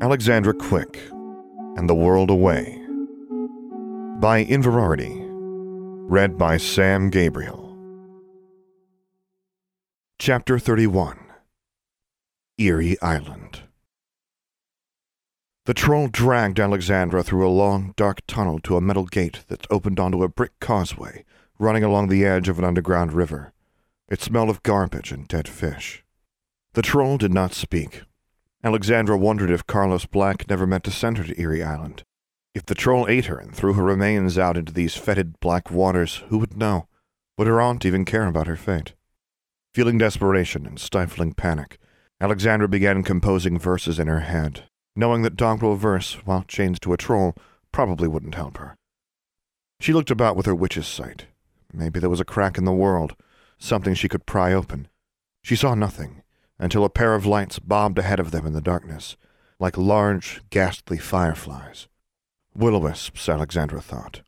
Alexandra Quick and the World Away by Inverarity. Read by Sam Gabriel. Chapter 31 Eerie Island. The troll dragged Alexandra through a long, dark tunnel to a metal gate that opened onto a brick causeway running along the edge of an underground river. It smelled of garbage and dead fish. The troll did not speak. Alexandra wondered if Carlos Black never meant to send her to Erie Island. If the troll ate her and threw her remains out into these fetid black waters, who would know? Would her aunt even care about her fate? Feeling desperation and stifling panic, Alexandra began composing verses in her head, knowing that doggerel verse, while chained to a troll, probably wouldn't help her. She looked about with her witch's sight. Maybe there was a crack in the world, something she could pry open. She saw nothing until a pair of lights bobbed ahead of them in the darkness, like large, ghastly fireflies. Will-o-wisps, Alexandra thought.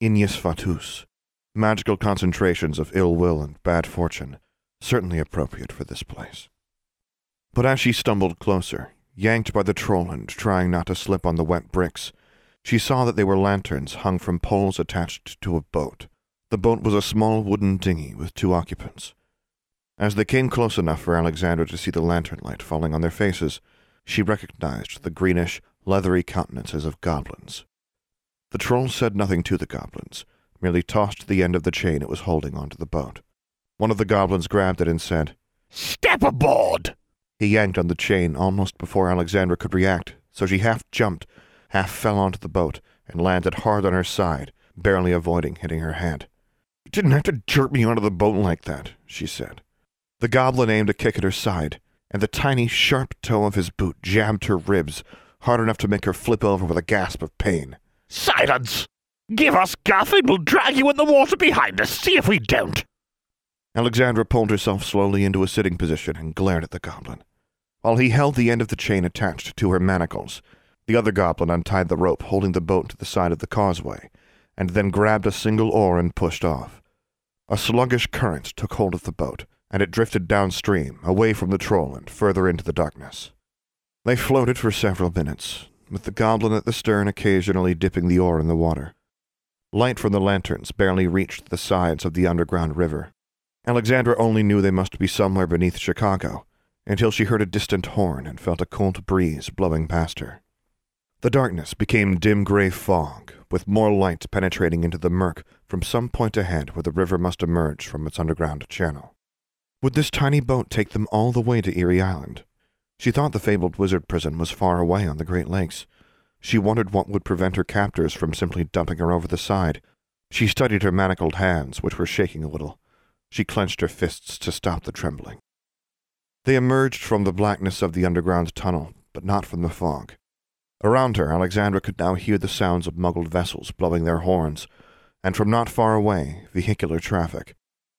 Ignis fatuus, magical concentrations of ill will and bad fortune, certainly appropriate for this place. But as she stumbled closer, yanked by the troll and trying not to slip on the wet bricks, she saw that they were lanterns hung from poles attached to a boat. The boat was a small wooden dinghy with two occupants. As they came close enough for Alexandra to see the lantern light falling on their faces, she recognized the greenish, leathery countenances of goblins. The troll said nothing to the goblins, merely tossed the end of the chain it was holding onto the boat. One of the goblins grabbed it and said, Step aboard! He yanked on the chain almost before Alexandra could react, so she half jumped, half fell onto the boat, and landed hard on her side, barely avoiding hitting her head. You didn't have to jerk me onto the boat like that, she said. The goblin aimed a kick at her side, and the tiny, sharp toe of his boot jabbed her ribs, hard enough to make her flip over with a gasp of pain. Silence! Give us guff and we'll drag you in the water behind us. See if we don't. Alexandra pulled herself slowly into a sitting position and glared at the goblin. While he held the end of the chain attached to her manacles, the other goblin untied the rope holding the boat to the side of the causeway, and then grabbed a single oar and pushed off. A sluggish current took hold of the boat, and it drifted downstream, away from the troll and further into the darkness. They floated for several minutes, with the goblin at the stern occasionally dipping the oar in the water. Light from the lanterns barely reached the sides of the underground river. Alexandra only knew they must be somewhere beneath Chicago, until she heard a distant horn and felt a cold breeze blowing past her. The darkness became dim gray fog, with more light penetrating into the murk from some point ahead where the river must emerge from its underground channel. Would this tiny boat take them all the way to Erie Island? She thought the fabled wizard prison was far away on the Great Lakes. She wondered what would prevent her captors from simply dumping her over the side. She studied her manacled hands, which were shaking a little. She clenched her fists to stop the trembling. They emerged from the blackness of the underground tunnel, but not from the fog. Around her, Alexandra could now hear the sounds of muggled vessels blowing their horns, and from not far away, vehicular traffic.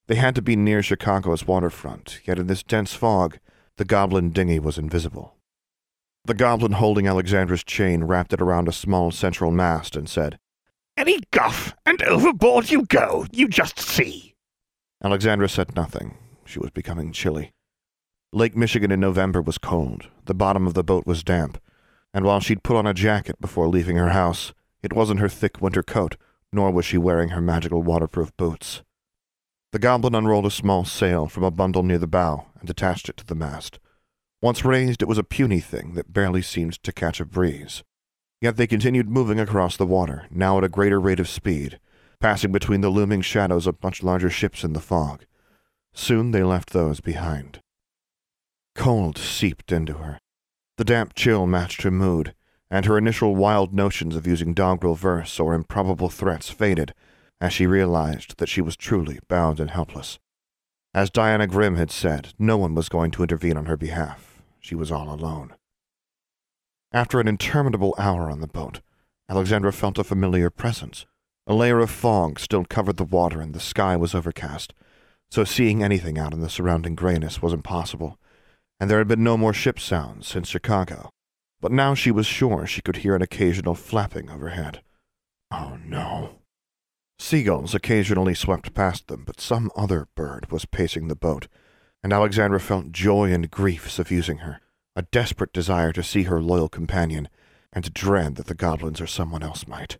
They had to be near Chicago's waterfront, yet in this dense fog, the goblin dinghy was invisible. The goblin holding Alexandra's chain wrapped it around a small central mast and said, Any guff, and overboard you go. You just see. Alexandra said nothing. She was becoming chilly. Lake Michigan in November was cold, the bottom of the boat was damp, and while she'd put on a jacket before leaving her house, it wasn't her thick winter coat, nor was she wearing her magical waterproof boots. The goblin unrolled a small sail from a bundle near the bow and attached it to the mast. Once raised, it was a puny thing that barely seemed to catch a breeze. Yet they continued moving across the water, now at a greater rate of speed, passing between the looming shadows of much larger ships in the fog. Soon they left those behind. Cold seeped into her. The damp chill matched her mood, and her initial wild notions of using doggerel verse or improbable threats faded as she realized that she was truly bound and helpless. As Diana Grimm had said, no one was going to intervene on her behalf. She was all alone. After an interminable hour on the boat, Alexandra felt a familiar presence. A layer of fog still covered the water and the sky was overcast, so seeing anything out in the surrounding grayness was impossible and there had been no more ship sounds since Chicago. But now she was sure she could hear an occasional flapping overhead. Oh no. Seagulls occasionally swept past them, but some other bird was pacing the boat, and Alexandra felt joy and grief suffusing her, a desperate desire to see her loyal companion, and dread that the goblins or someone else might.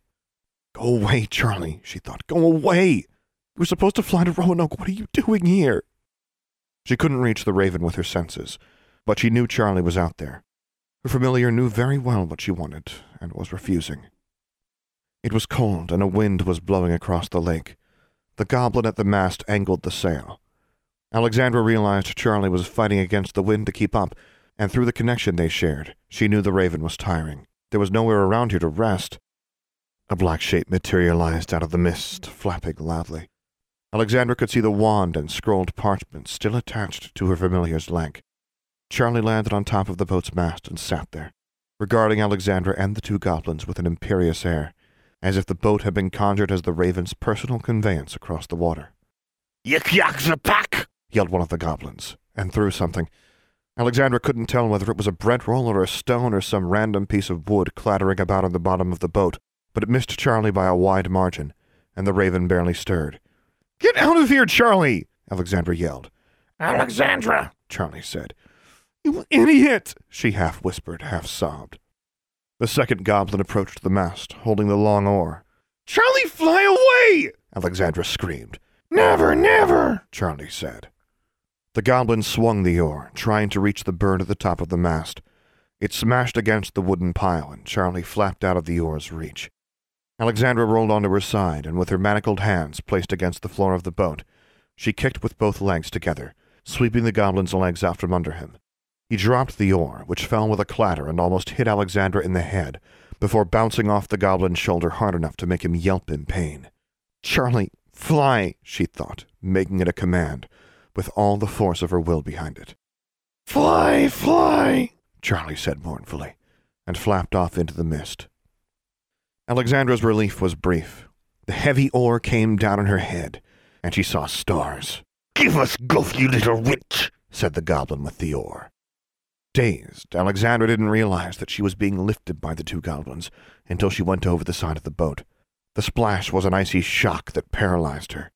Go away, Charlie, she thought. Go away! Were supposed to fly to Roanoke. What are you doing here? She couldn't reach the raven with her senses, but she knew Charlie was out there. Her familiar knew very well what she wanted, and was refusing. It was cold, and a wind was blowing across the lake. The goblin at the mast angled the sail. Alexandra realized Charlie was fighting against the wind to keep up, and through the connection they shared, she knew the raven was tiring. There was nowhere around here to rest. A black shape materialized out of the mist, flapping loudly. Alexandra could see the wand and scrolled parchment still attached to her familiar's leg. Charlie landed on top of the boat's mast and sat there, regarding Alexandra and the two goblins with an imperious air, as if the boat had been conjured as the raven's personal conveyance across the water. Yik yak's a pack! yelled one of the goblins, and threw something. Alexandra couldn't tell whether it was a bread roll or a stone or some random piece of wood clattering about on the bottom of the boat, but it missed Charlie by a wide margin, and the raven barely stirred. Get out of here, Charlie! Alexandra yelled. Alexandra! Charlie said. You idiot! she half whispered, half sobbed. The second goblin approached the mast, holding the long oar. Charlie, fly away! Alexandra screamed. Never, never! Charlie said. The goblin swung the oar, trying to reach the bird at the top of the mast. It smashed against the wooden pile, and Charlie flapped out of the oar's reach. Alexandra rolled onto her side, and with her manacled hands placed against the floor of the boat, she kicked with both legs together, sweeping the goblin's legs out from under him. He dropped the oar, which fell with a clatter and almost hit Alexandra in the head, before bouncing off the goblin's shoulder hard enough to make him yelp in pain. Charlie, fly, she thought, making it a command, with all the force of her will behind it. Fly, fly, Charlie said mournfully, and flapped off into the mist. Alexandra's relief was brief. The heavy oar came down on her head, and she saw stars. Give us guff, you little witch, said the goblin with the oar. Dazed, Alexandra didn't realize that she was being lifted by the two goblins until she went over the side of the boat. The splash was an icy shock that paralyzed her.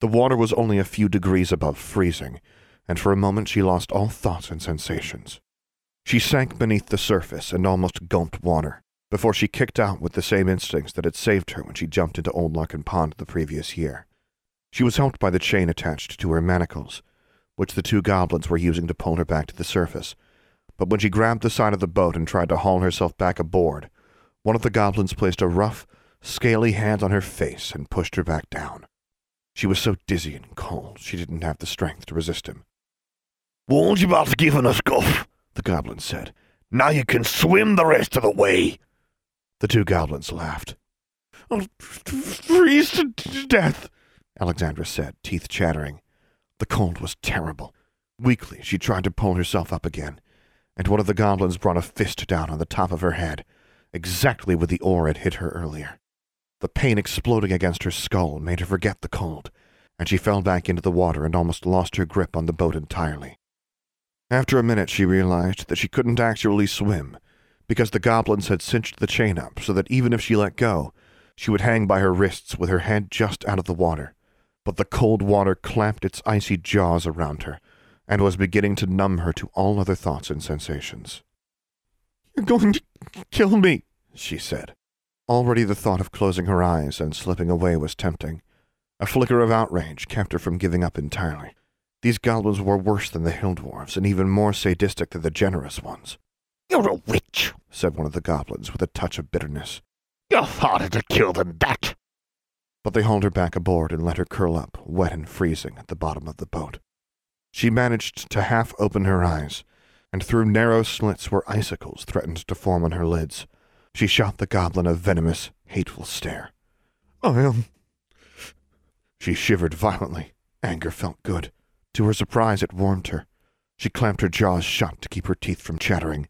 The water was only a few degrees above freezing, and for a moment she lost all thoughts and sensations. She sank beneath the surface and almost gulped water before she kicked out with the same instincts that had saved her when she jumped into Old Larkin Pond the previous year. She was helped by the chain attached to her manacles, which the two goblins were using to pull her back to the surface. But when she grabbed the side of the boat and tried to haul herself back aboard, one of the goblins placed a rough, scaly hand on her face and pushed her back down. She was so dizzy and cold she didn't have the strength to resist him. Won't you about giving us guff? the goblin said. Now you can swim the rest of the way. The two goblins laughed. I'll freeze to death, Alexandra said, teeth chattering. The cold was terrible. Weakly, she tried to pull herself up again, and one of the goblins brought a fist down on the top of her head, exactly where the oar had hit her earlier. The pain exploding against her skull made her forget the cold, and she fell back into the water and almost lost her grip on the boat entirely. After a minute, she realized that she couldn't actually swim, because the goblins had cinched the chain up so that even if she let go, she would hang by her wrists with her head just out of the water. But the cold water clamped its icy jaws around her, and was beginning to numb her to all other thoughts and sensations. You're going to kill me, she said. Already the thought of closing her eyes and slipping away was tempting. A flicker of outrage kept her from giving up entirely. These goblins were worse than the hill dwarfs, and even more sadistic than the generous ones. You're a witch, said one of the goblins with a touch of bitterness. You're harder to kill than that. But they hauled her back aboard and let her curl up, wet and freezing, at the bottom of the boat. She managed to half open her eyes, and through narrow slits where icicles threatened to form on her lids. She shot the goblin a venomous, hateful stare. I am. She shivered violently. Anger felt good. To her surprise, it warmed her. She clamped her jaws shut to keep her teeth from chattering,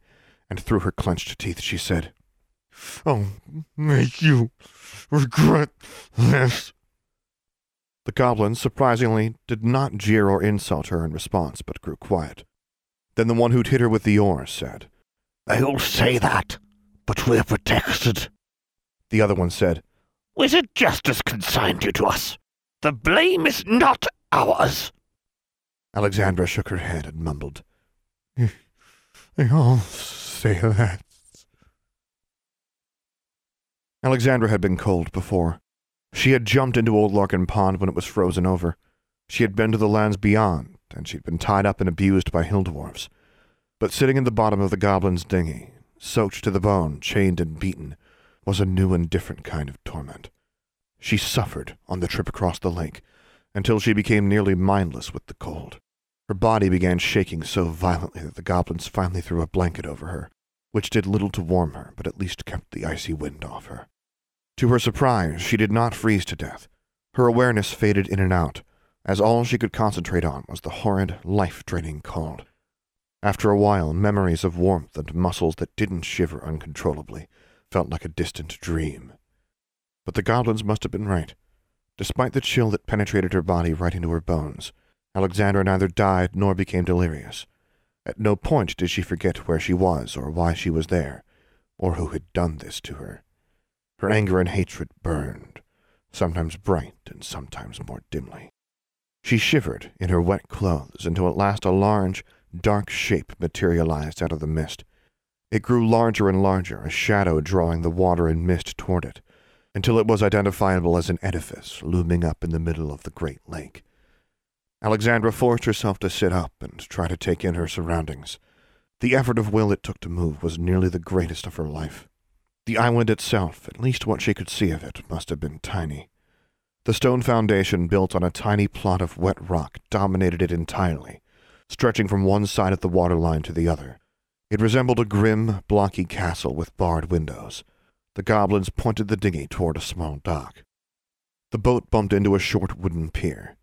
and through her clenched teeth she said, I'll make you regret this. The goblin, surprisingly, did not jeer or insult her in response, but grew quiet. Then the one who'd hit her with the oar said, They'll say that, but we're protected. The other one said, Wizard Justice consigned you to us. The blame is not ours. Alexandra shook her head and mumbled, They all say that. Alexandra had been cold before. She had jumped into Old Larkin Pond when it was frozen over. She had been to the lands beyond, and she'd been tied up and abused by hill dwarfs. But sitting in the bottom of the goblin's dinghy, soaked to the bone, chained and beaten, was a new and different kind of torment. She suffered on the trip across the lake until she became nearly mindless with the cold. Her body began shaking so violently that the goblins finally threw a blanket over her, which did little to warm her, but at least kept the icy wind off her. To her surprise, she did not freeze to death. Her awareness faded in and out, as all she could concentrate on was the horrid, life-draining cold. After a while, memories of warmth and muscles that didn't shiver uncontrollably felt like a distant dream. But the goblins must have been right. Despite the chill that penetrated her body right into her bones, Alexandra neither died nor became delirious. At no point did she forget where she was or why she was there, or who had done this to her. Her anger and hatred burned, sometimes bright and sometimes more dimly. She shivered in her wet clothes until at last a large, dark shape materialized out of the mist. It grew larger and larger, a shadow drawing the water and mist toward it, until it was identifiable as an edifice looming up in the middle of the great lake. Alexandra forced herself to sit up and try to take in her surroundings. The effort of will it took to move was nearly the greatest of her life. The island itself, at least what she could see of it, must have been tiny. The stone foundation built on a tiny plot of wet rock dominated it entirely, stretching from one side of the waterline to the other. It resembled a grim, blocky castle with barred windows. The goblins pointed the dinghy toward a small dock. The boat bumped into a short wooden pier.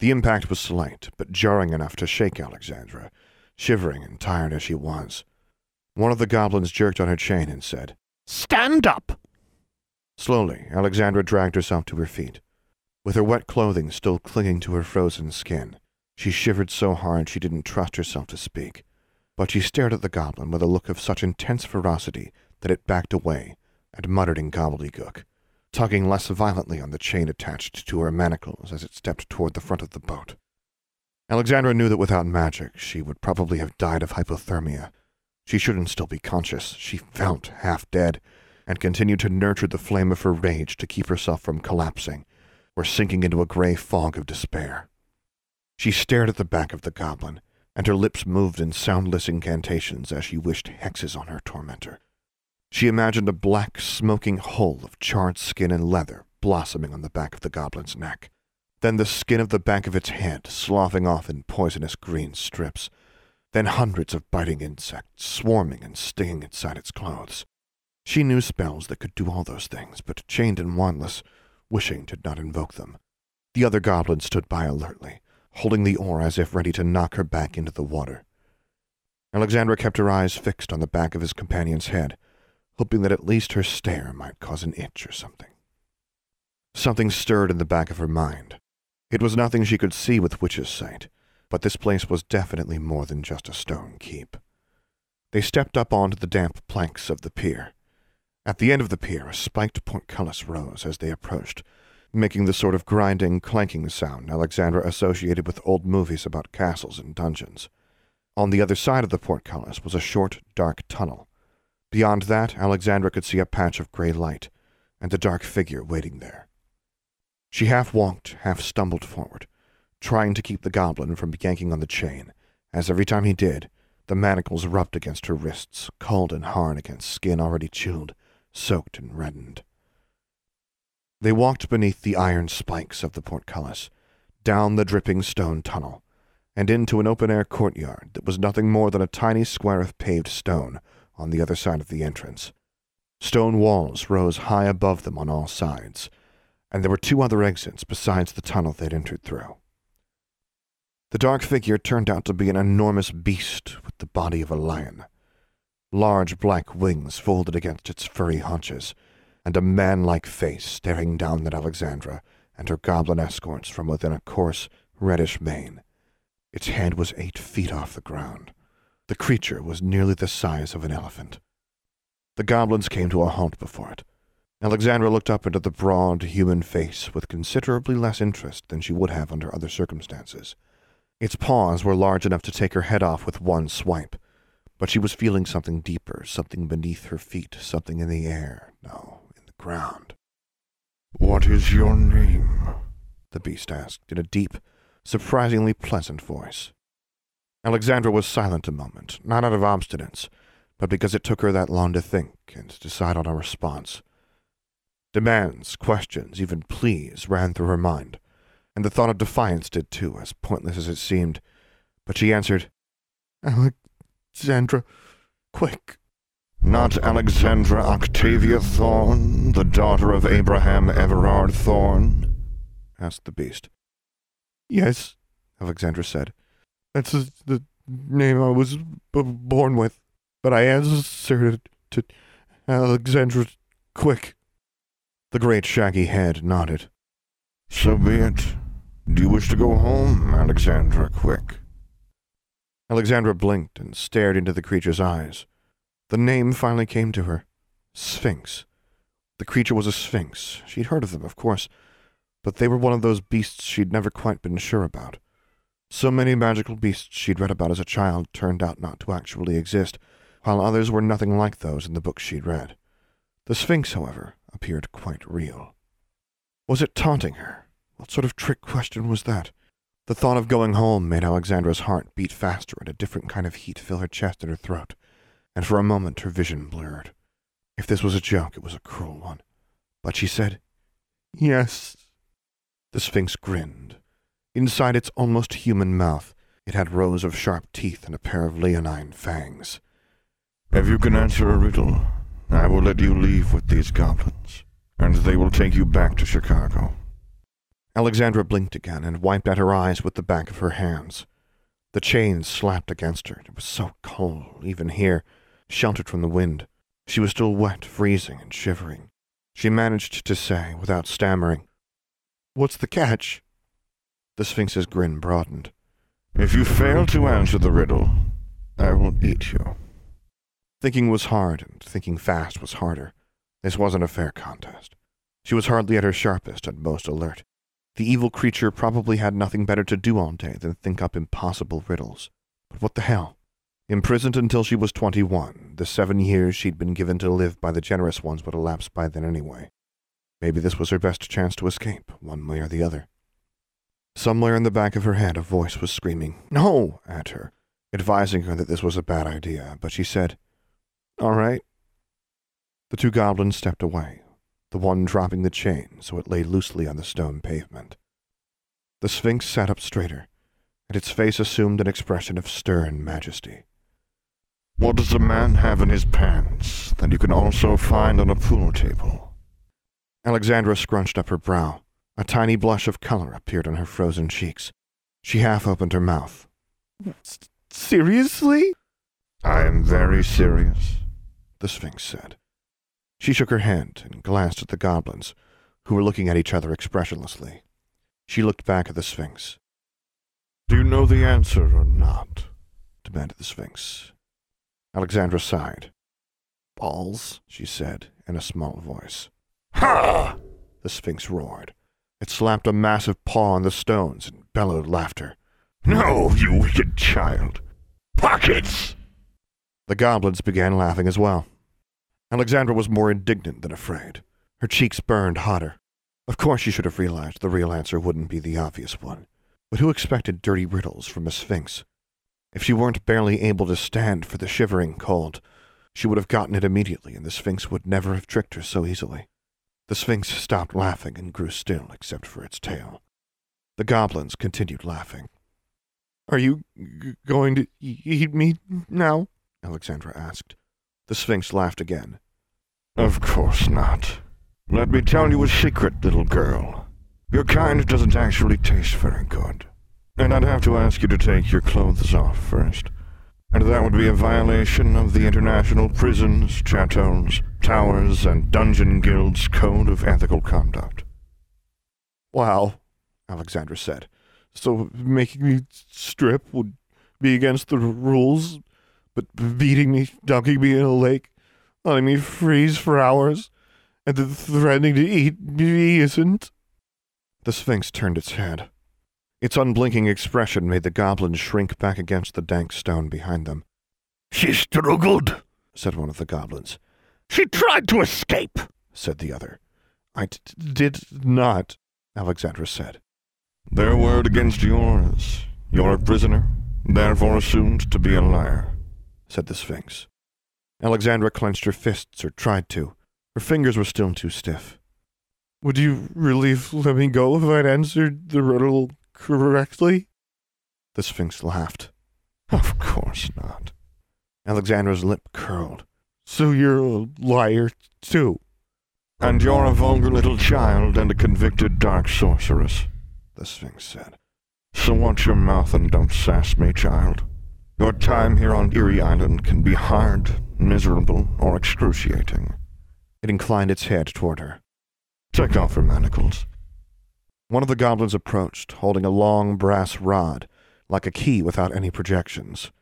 The impact was slight, but jarring enough to shake Alexandra, shivering and tired as she was. One of the goblins jerked on her chain and said, Stand up! Slowly, Alexandra dragged herself to her feet. With her wet clothing still clinging to her frozen skin, she shivered so hard she didn't trust herself to speak. But she stared at the goblin with a look of such intense ferocity that it backed away and muttered in gobbledygook tugging less violently on the chain attached to her manacles as it stepped toward the front of the boat. Alexandra knew that without magic she would probably have died of hypothermia. She shouldn't still be conscious. She felt half dead, and continued to nurture the flame of her rage to keep herself from collapsing or sinking into a gray fog of despair. She stared at the back of the goblin, and her lips moved in soundless incantations as she wished hexes on her tormentor. She imagined a black, smoking hole of charred skin and leather blossoming on the back of the goblin's neck. Then the skin of the back of its head sloughing off in poisonous green strips. Then hundreds of biting insects swarming and stinging inside its clothes. She knew spells that could do all those things, but chained and wandless, wishing to not invoke them. The other goblin stood by alertly, holding the oar as if ready to knock her back into the water. Alexandra kept her eyes fixed on the back of his companion's head, hoping that at least her stare might cause an itch or something. Something stirred in the back of her mind. It was nothing she could see with witch's sight, but this place was definitely more than just a stone keep. They stepped up onto the damp planks of the pier. At the end of the pier, a spiked portcullis rose as they approached, making the sort of grinding, clanking sound Alexandra associated with old movies about castles and dungeons. On the other side of the portcullis was a short, dark tunnel, Beyond that, Alexandra could see a patch of gray light and a dark figure waiting there. She half walked, half stumbled forward, trying to keep the goblin from yanking on the chain, as every time he did, the manacles rubbed against her wrists, cold and hard against skin already chilled, soaked and reddened. They walked beneath the iron spikes of the portcullis, down the dripping stone tunnel, and into an open-air courtyard that was nothing more than a tiny square of paved stone on the other side of the entrance. Stone walls rose high above them on all sides, and there were two other exits besides the tunnel they'd entered through. The dark figure turned out to be an enormous beast with the body of a lion. Large black wings folded against its furry haunches, and a man-like face staring down at Alexandra and her goblin escorts from within a coarse, reddish mane. Its head was eight feet off the ground. The creature was nearly the size of an elephant. The goblins came to a halt before it. Alexandra looked up into the broad, human face with considerably less interest than she would have under other circumstances. Its paws were large enough to take her head off with one swipe, But she was feeling something deeper, something beneath her feet, something in the air, no, in the ground. What is your name? The beast asked in a deep, surprisingly pleasant voice. Alexandra was silent a moment, not out of obstinance, but because it took her that long to think and decide on a response. Demands, questions, even pleas ran through her mind, and the thought of defiance did too, as pointless as it seemed. But she answered, Alexandra, quick. Not Alexandra Octavia Thorne, the daughter of Abraham Everard Thorne? asked the beast. Yes, Alexandra said. That's the name I was b- born with, but I answered to Alexandra quick. The great shaggy head nodded. So be it. Do you wish to go home, Alexandra Quick? Alexandra blinked and stared into the creature's eyes. The name finally came to her Sphinx. The creature was a sphinx. She'd heard of them, of course, but they were one of those beasts she'd never quite been sure about. So many magical beasts she'd read about as a child turned out not to actually exist, while others were nothing like those in the books she'd read. The Sphinx, however, appeared quite real. Was it taunting her? What sort of trick question was that? The thought of going home made Alexandra's heart beat faster and a different kind of heat fill her chest and her throat, and for a moment her vision blurred. If this was a joke, it was a cruel one. But she said, Yes. The Sphinx grinned. Inside its almost human mouth, it had rows of sharp teeth and a pair of leonine fangs. If you can answer a riddle, I will let you leave with these goblins, and they will take you back to Chicago. Alexandra blinked again and wiped at her eyes with the back of her hands. The chains slapped against her. It was so cold, even here, sheltered from the wind. She was still wet, freezing, and shivering. She managed to say, without stammering, What's the catch? The Sphinx's grin broadened. If you fail to answer the riddle, I will eat you. Thinking was hard, and thinking fast was harder. This wasn't a fair contest. She was hardly at her sharpest and most alert. The evil creature probably had nothing better to do all day than think up impossible riddles. But what the hell? Imprisoned until she was twenty-one, the seven years she'd been given to live by the generous ones would elapse by then anyway. Maybe this was her best chance to escape, one way or the other. Somewhere in the back of her head a voice was screaming, No! at her, advising her that this was a bad idea, but she said, All right. The two goblins stepped away, the one dropping the chain so it lay loosely on the stone pavement. The Sphinx sat up straighter, and its face assumed an expression of stern majesty. What does a man have in his pants that you can also find on a pool table? Alexandra scrunched up her brow. A tiny blush of color appeared on her frozen cheeks. She half opened her mouth. Seriously? I am very serious, the Sphinx said. She shook her head and glanced at the goblins, who were looking at each other expressionlessly. She looked back at the Sphinx. Do you know the answer or not? demanded the Sphinx. Alexandra sighed. Balls, she said in a small voice. Ha! The Sphinx roared. It slapped a massive paw on the stones and bellowed laughter. No, you wicked child. Pockets! The goblins began laughing as well. Alexandra was more indignant than afraid. Her cheeks burned hotter. Of course she should have realized the real answer wouldn't be the obvious one. But who expected dirty riddles from a sphinx? If she weren't barely able to stand for the shivering cold, she would have gotten it immediately, and the sphinx would never have tricked her so easily. The sphinx stopped laughing and grew still except for its tail. The goblins continued laughing. Are you g- going to e- eat me now? Alexandra asked. The sphinx laughed again. Of course not. Let me tell you a secret, little girl. Your kind doesn't actually taste very good. And I'd have to ask you to take your clothes off first. And that would be a violation of the International Prisons, Chateaus, Towers, and Dungeon Guilds Code of Ethical Conduct. Wow, Alexandra said. So making me strip would be against the rules, but beating me, dunking me in a lake, letting me freeze for hours, and then threatening to eat me isn't? The Sphinx turned its head. Its unblinking expression made the goblins shrink back against the dank stone behind them. She struggled, said one of the goblins. She tried to escape, said the other. I d- did not, Alexandra said. Their word against yours. You're a prisoner, therefore assumed to be a liar, said the Sphinx. Alexandra clenched her fists, or tried to. Her fingers were still too stiff. Would you really let me go if I'd answered the riddle correctly? The Sphinx laughed. Of course not. Alexandra's lip curled. So you're a liar, too. And you're a vulgar little child and a convicted dark sorceress, the Sphinx said. So watch your mouth and don't sass me, child. Your time here on Erie Island can be hard, miserable, or excruciating. It inclined its head toward her. Take off your manacles. One of the goblins approached, holding a long brass rod, like a key without any projections.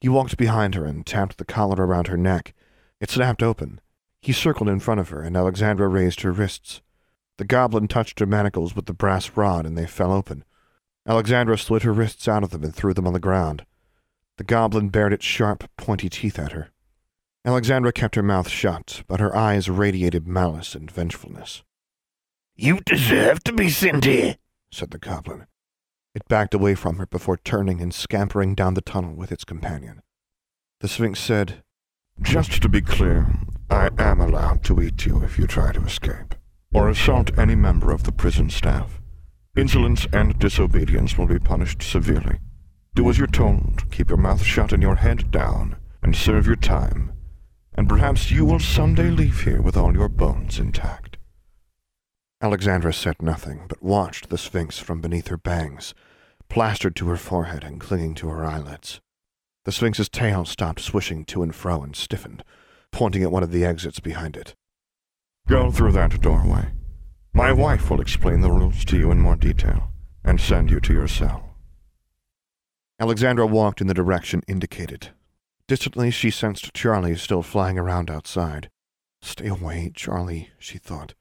He walked behind her and tapped the collar around her neck. It snapped open. He circled in front of her, and Alexandra raised her wrists. The goblin touched her manacles with the brass rod, and they fell open. Alexandra slid her wrists out of them and threw them on the ground. The goblin bared its sharp, pointy teeth at her. Alexandra kept her mouth shut, but her eyes radiated malice and vengefulness. You deserve to be sent here, said the goblin. It backed away from her before turning and scampering down the tunnel with its companion. The Sphinx said, Just to be clear, I am allowed to eat you if you try to escape, or assault any member of the prison staff. Insolence and disobedience will be punished severely. Do as you're told, keep your mouth shut and your head down, and serve your time, and perhaps you will someday leave here with all your bones intact. Alexandra said nothing, but watched the Sphinx from beneath her bangs, plastered to her forehead and clinging to her eyelids. The Sphinx's tail stopped swishing to and fro and stiffened, pointing at one of the exits behind it. Go through that doorway. My wife will explain the rules to you in more detail and send you to your cell. Alexandra walked in the direction indicated. Distantly, she sensed Charlie still flying around outside. Stay away, Charlie, she thought.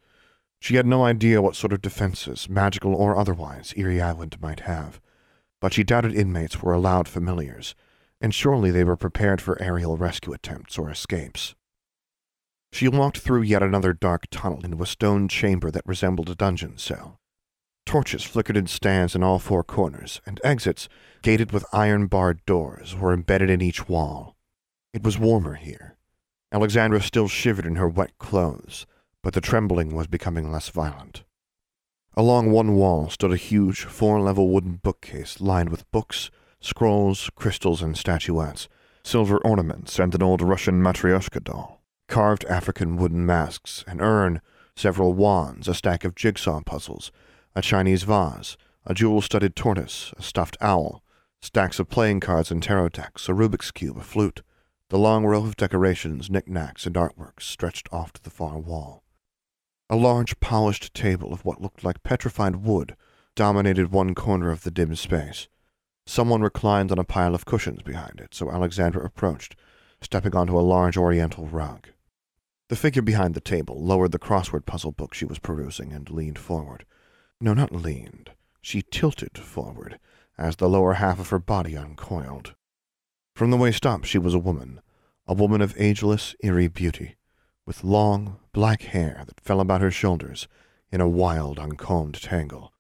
She had no idea what sort of defenses, magical or otherwise, Erie Island might have, but she doubted inmates were allowed familiars, and surely they were prepared for aerial rescue attempts or escapes. She walked through yet another dark tunnel into a stone chamber that resembled a dungeon cell. Torches flickered in stands in all four corners, and exits, gated with iron barred doors, were embedded in each wall. It was warmer here. Alexandra still shivered in her wet clothes, but the trembling was becoming less violent. Along one wall stood a huge four-level wooden bookcase lined with books, scrolls, crystals, and statuettes, silver ornaments, and an old Russian matryoshka doll carved African wooden masks, an urn, several wands, a stack of jigsaw puzzles, a Chinese vase, a jewel-studded tortoise, a stuffed owl, stacks of playing cards and tarot decks, a Rubik's cube, a flute. The long row of decorations, knickknacks, and artworks stretched off to the far wall. A large polished table of what looked like petrified wood dominated one corner of the dim space. Someone reclined on a pile of cushions behind it, so Alexandra approached, stepping onto a large oriental rug. The figure behind the table lowered the crossword puzzle book she was perusing and leaned forward. No, not leaned. She tilted forward as the lower half of her body uncoiled. From the waist up, she was a woman, a woman of ageless, eerie beauty, with long, black hair that fell about her shoulders in a wild, uncombed tangle.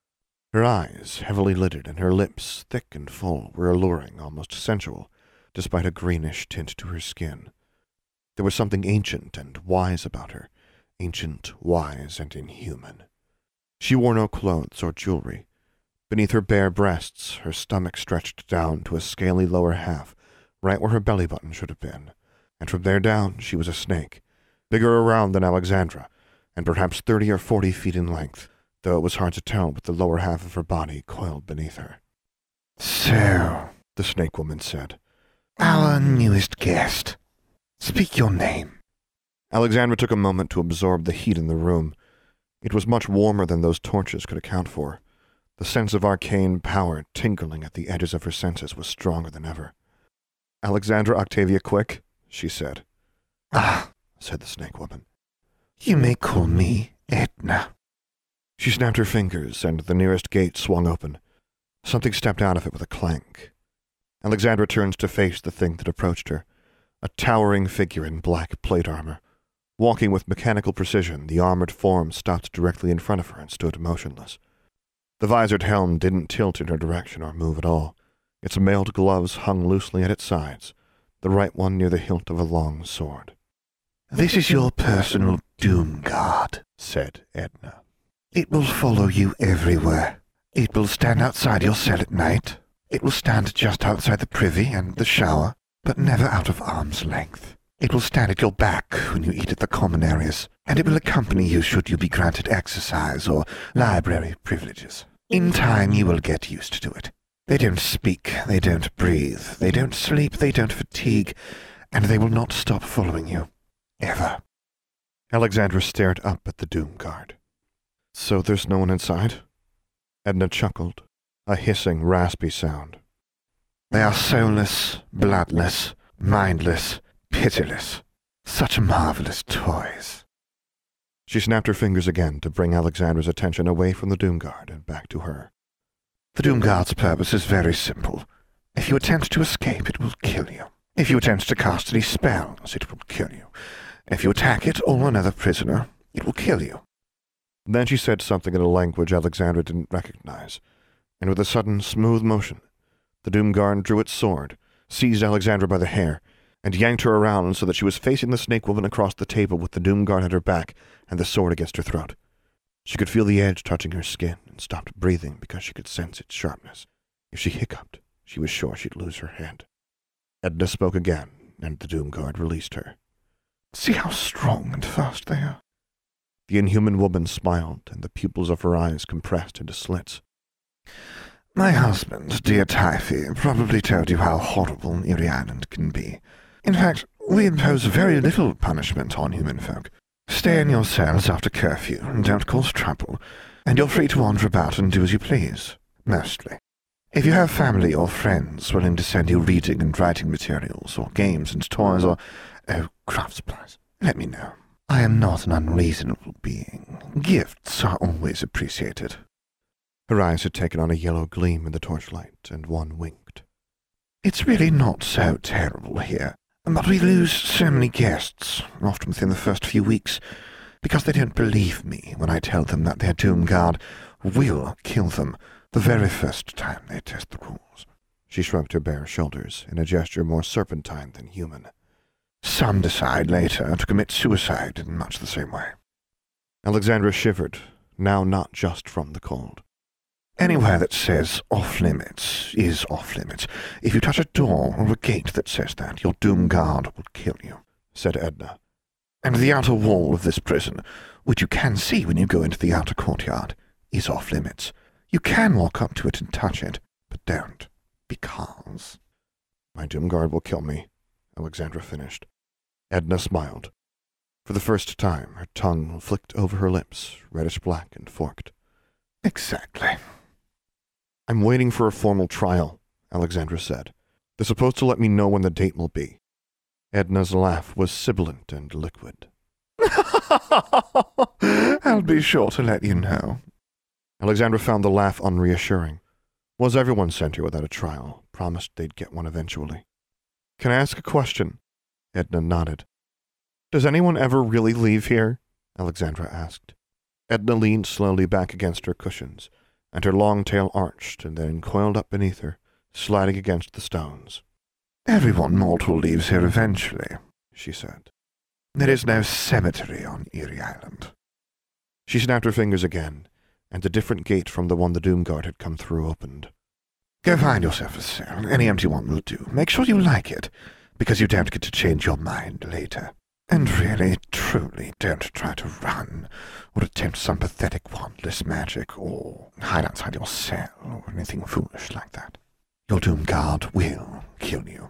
Her eyes, heavily lidded, and her lips, thick and full, were alluring, almost sensual, despite a greenish tint to her skin. There was something ancient and wise about her, ancient, wise, and inhuman. She wore no clothes or jewelry. Beneath her bare breasts, her stomach stretched down to a scaly lower half, right where her belly button should have been, and from there down she was a snake, bigger around than Alexandra, and perhaps thirty or forty feet in length, though it was hard to tell with the lower half of her body coiled beneath her. So, the snake woman said, our newest guest. Speak your name. Alexandra took a moment to absorb the heat in the room. It was much warmer than those torches could account for. The sense of arcane power tingling at the edges of her senses was stronger than ever. Alexandra Octavia Quick, she said. Ah, said the snake woman. You may call me Edna. She snapped her fingers, and the nearest gate swung open. Something stepped out of it with a clank. Alexandra turned to face the thing that approached her a towering figure in black plate armor. Walking with mechanical precision, the armored form stopped directly in front of her and stood motionless. The visored helm didn't tilt in her direction or move at all. Its mailed gloves hung loosely at its sides, the right one near the hilt of a long sword. This is your personal doom guard, said Edna. It will follow you everywhere. It will stand outside your cell at night. It will stand just outside the privy and the shower, but never out of arm's length. It will stand at your back when you eat at the common areas, and it will accompany you should you be granted exercise or library privileges. In time you will get used to it. They don't speak, they don't breathe, they don't sleep, they don't fatigue, and they will not stop following you. Ever. Alexandra stared up at the Doom Guard. So there's no one inside? Edna chuckled, a hissing, raspy sound. They are soulless, bloodless, mindless, pitiless. Such marvelous toys. She snapped her fingers again to bring Alexandra's attention away from the Doom Guard and back to her. The Doom Guard's purpose is very simple. If you attempt to escape, it will kill you. If you attempt to cast any spells, it will kill you. If you attack it or another prisoner, it will kill you. Then she said something in a language Alexandra didn't recognize, and with a sudden, smooth motion, the Doom Guard drew its sword, seized Alexandra by the hair, and yanked her around so that she was facing the snake woman across the table with the Doom Guard at her back and the sword against her throat. She could feel the edge touching her skin and stopped breathing because she could sense its sharpness. If she hiccuped, she was sure she'd lose her head. Edna spoke again, and the Doom Guard released her. See how strong and fast they are. The inhuman woman smiled, and the pupils of her eyes compressed into slits. My husband, dear Typhi, probably told you how horrible Erie can be. In fact, we impose very little punishment on human folk. Stay in your cells after curfew, and don't cause trouble, and you're free to wander about and do as you please, mostly. If you have family or friends willing to send you reading and writing materials, or games and toys, or, oh, craft supplies, let me know. I am not an unreasonable being. Gifts are always appreciated. Her eyes had taken on a yellow gleam in the torchlight, and one winked. It's really not so terrible here, but we lose so many guests, often within the first few weeks, because they don't believe me when I tell them that their Doom Guard will kill them the very first time they test the rules. She shrugged her bare shoulders in a gesture more serpentine than human. Some decide later to commit suicide in much the same way. Alexandra shivered, now not just from the cold. Anywhere that says off limits is off limits. If you touch a door or a gate that says that, your doom guard will kill you, said Edna. And the outer wall of this prison, which you can see when you go into the outer courtyard, is off limits. You can walk up to it and touch it, but don't, because... My doom guard will kill me, Alexandra finished. Edna smiled. For the first time, her tongue flicked over her lips, reddish black and forked. Exactly. I'm waiting for a formal trial, Alexandra said. They're supposed to let me know when the date will be. Edna's laugh was sibilant and liquid. I'll be sure to let you know. Alexandra found the laugh unreassuring. Was everyone sent here without a trial? Promised they'd get one eventually. Can I ask a question? Edna nodded. Does anyone ever really leave here? Alexandra asked. Edna leaned slowly back against her cushions, and her long tail arched and then coiled up beneath her, sliding against the stones. Everyone mortal leaves here eventually, she said. There is no cemetery on Erie Island. She snapped her fingers again, and a different gate from the one the Doom Guard had come through opened. Go find yourself a cell. Any empty one will do. Make sure you like it, because you don't get to change your mind later. And really, truly, don't try to run, some pathetic wandless magic, or hide outside your cell, or anything foolish like that. Your Doom Guard will kill you.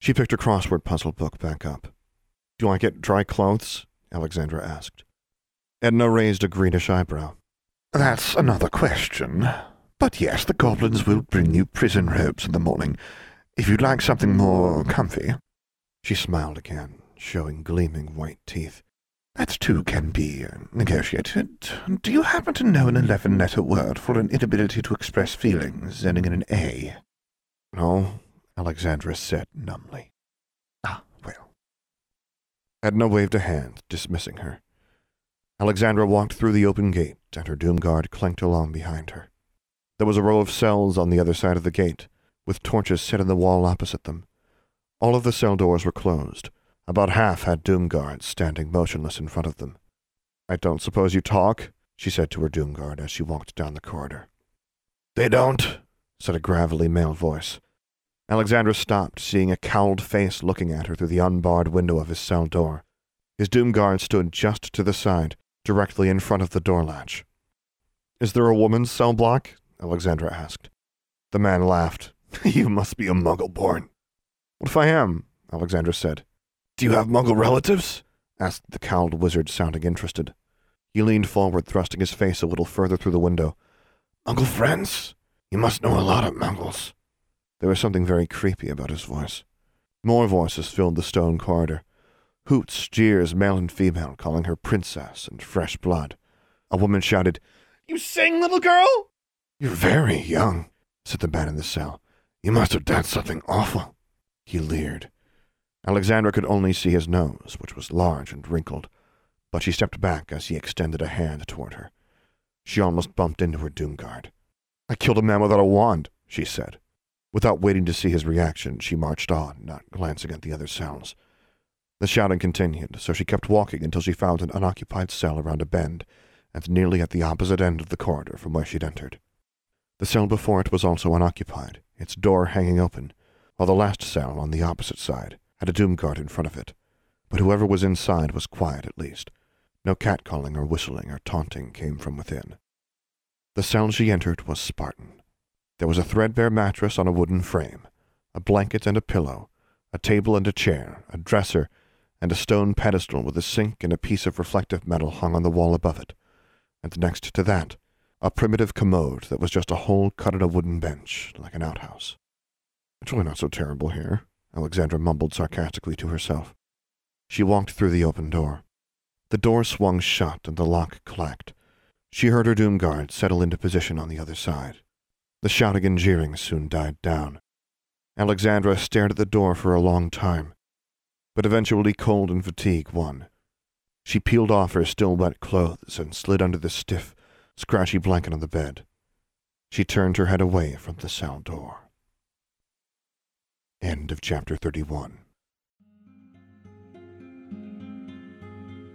She picked her crossword puzzle book back up. Do I get dry clothes? Alexandra asked. Edna raised a greenish eyebrow. That's another question. But yes, the goblins will bring you prison robes in the morning. If you'd like something more comfy. She smiled again showing gleaming white teeth. That too can be negotiated. Do you happen to know an eleven-letter word for an inability to express feelings ending in an A? No, Alexandra said numbly. Ah, well. Edna waved a hand, dismissing her. Alexandra walked through the open gate, and her doom guard clanked along behind her. There was a row of cells on the other side of the gate, with torches set in the wall opposite them. All of the cell doors were closed. About half had doom guards standing motionless in front of them. I don't suppose you talk? she said to her doom guard as she walked down the corridor. They don't, said a gravelly male voice. Alexandra stopped, seeing a cowled face looking at her through the unbarred window of his cell door. His doom guard stood just to the side, directly in front of the door latch. Is there a woman's cell block? Alexandra asked. The man laughed. you must be a muggle born. What if I am? Alexandra said. Do you have muggle relatives? asked the cowled wizard, sounding interested. He leaned forward, thrusting his face a little further through the window. Muggle friends? You must know a lot of muggles. There was something very creepy about his voice. More voices filled the stone corridor. Hoots, jeers, male and female, calling her princess and fresh blood. A woman shouted, You sing, little girl? You're very young, said the man in the cell. You must have done something awful. He leered. Alexandra could only see his nose, which was large and wrinkled, but she stepped back as he extended a hand toward her. She almost bumped into her doom guard. I killed a man without a wand, she said. Without waiting to see his reaction, she marched on, not glancing at the other cells. The shouting continued, so she kept walking until she found an unoccupied cell around a bend, and nearly at the opposite end of the corridor from where she'd entered. The cell before it was also unoccupied, its door hanging open, while the last cell on the opposite side had a doom guard in front of it. But whoever was inside was quiet at least. No catcalling or whistling or taunting came from within. The cell she entered was Spartan. There was a threadbare mattress on a wooden frame, a blanket and a pillow, a table and a chair, a dresser, and a stone pedestal with a sink and a piece of reflective metal hung on the wall above it. And next to that, a primitive commode that was just a hole cut in a wooden bench, like an outhouse. It's really not so terrible here, Alexandra mumbled sarcastically to herself. She walked through the open door. The door swung shut and the lock clacked. She heard her doom guard settle into position on the other side. The shouting and jeering soon died down. Alexandra stared at the door for a long time, but eventually cold and fatigue won. She peeled off her still wet clothes and slid under the stiff, scratchy blanket on the bed. She turned her head away from the cell door. End of chapter 31.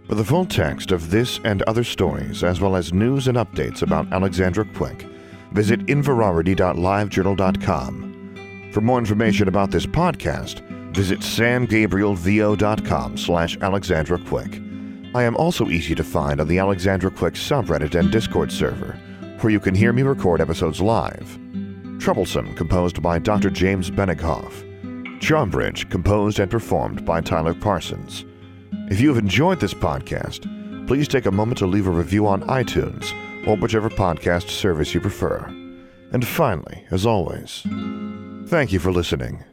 For the full text of this and other stories, as well as news and updates about Alexandra Quick, visit inverarity.livejournal.com. For more information about this podcast, visit samgabrielvo.com slash Alexandra Quick. I am also easy to find on the Alexandra Quick subreddit and Discord server, where you can hear me record episodes live. Troublesome, composed by Dr. James Benighoff. Charmbridge, composed and performed by Tyler Parsons. If you have enjoyed this podcast, please take a moment to leave a review on iTunes or whichever podcast service you prefer. And finally, as always, thank you for listening.